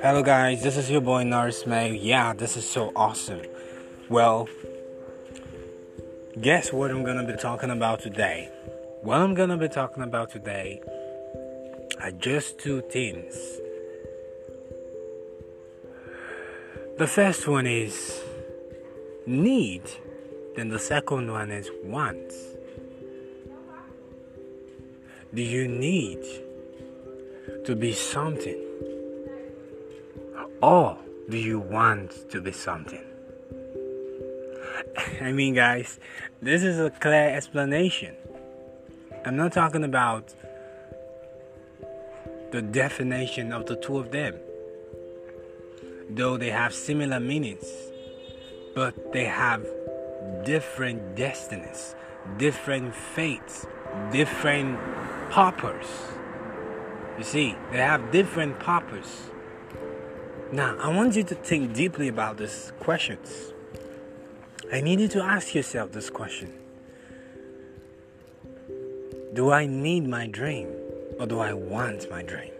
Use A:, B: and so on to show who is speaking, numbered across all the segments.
A: Hello, guys, this is your boy Norris May. Yeah, this is so awesome. Well, guess what I'm gonna be talking about today? What I'm gonna be talking about today are just two things. The first one is need, then the second one is want. Do you need to be something? Or do you want to be something? I mean, guys, this is a clear explanation. I'm not talking about the definition of the two of them, though they have similar meanings, but they have different destinies, different fates, different purpose. You see, they have different poppers. Now, I want you to think deeply about these questions. I need you to ask yourself this question Do I need my dream or do I want my dream?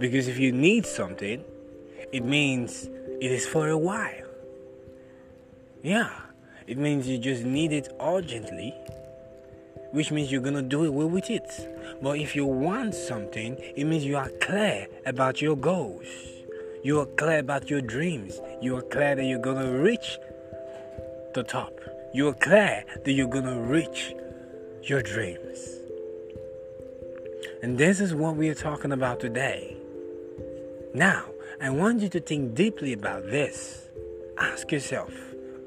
A: Because if you need something, it means it is for a while. Yeah, it means you just need it urgently, which means you're gonna do away with it. But if you want something, it means you are clear about your goals. You are clear about your dreams. You are clear that you're gonna reach the top. You are clear that you're gonna reach your dreams. And this is what we are talking about today. Now, I want you to think deeply about this. Ask yourself,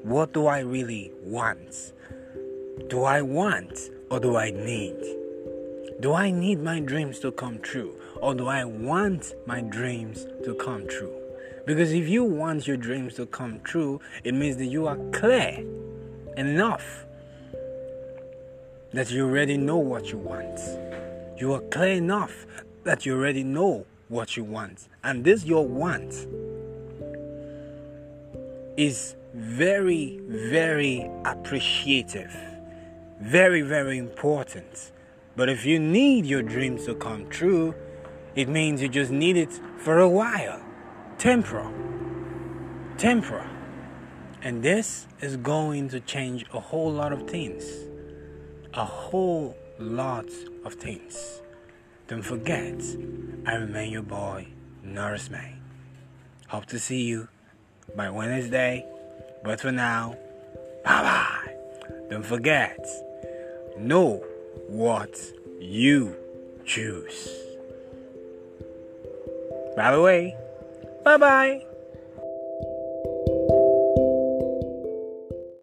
A: what do I really want? Do I want or do I need? Do I need my dreams to come true or do I want my dreams to come true? Because if you want your dreams to come true, it means that you are clear enough that you already know what you want. You are clear enough that you already know what you want. And this your want is very, very appreciative, very, very important. But if you need your dreams to come true, it means you just need it for a while, temporal, temporal. And this is going to change a whole lot of things, a whole lot of things. Don't forget, I remain your boy, Norris May. Hope to see you by Wednesday, but for now, bye bye. Don't forget, know what you choose. By the way, bye bye.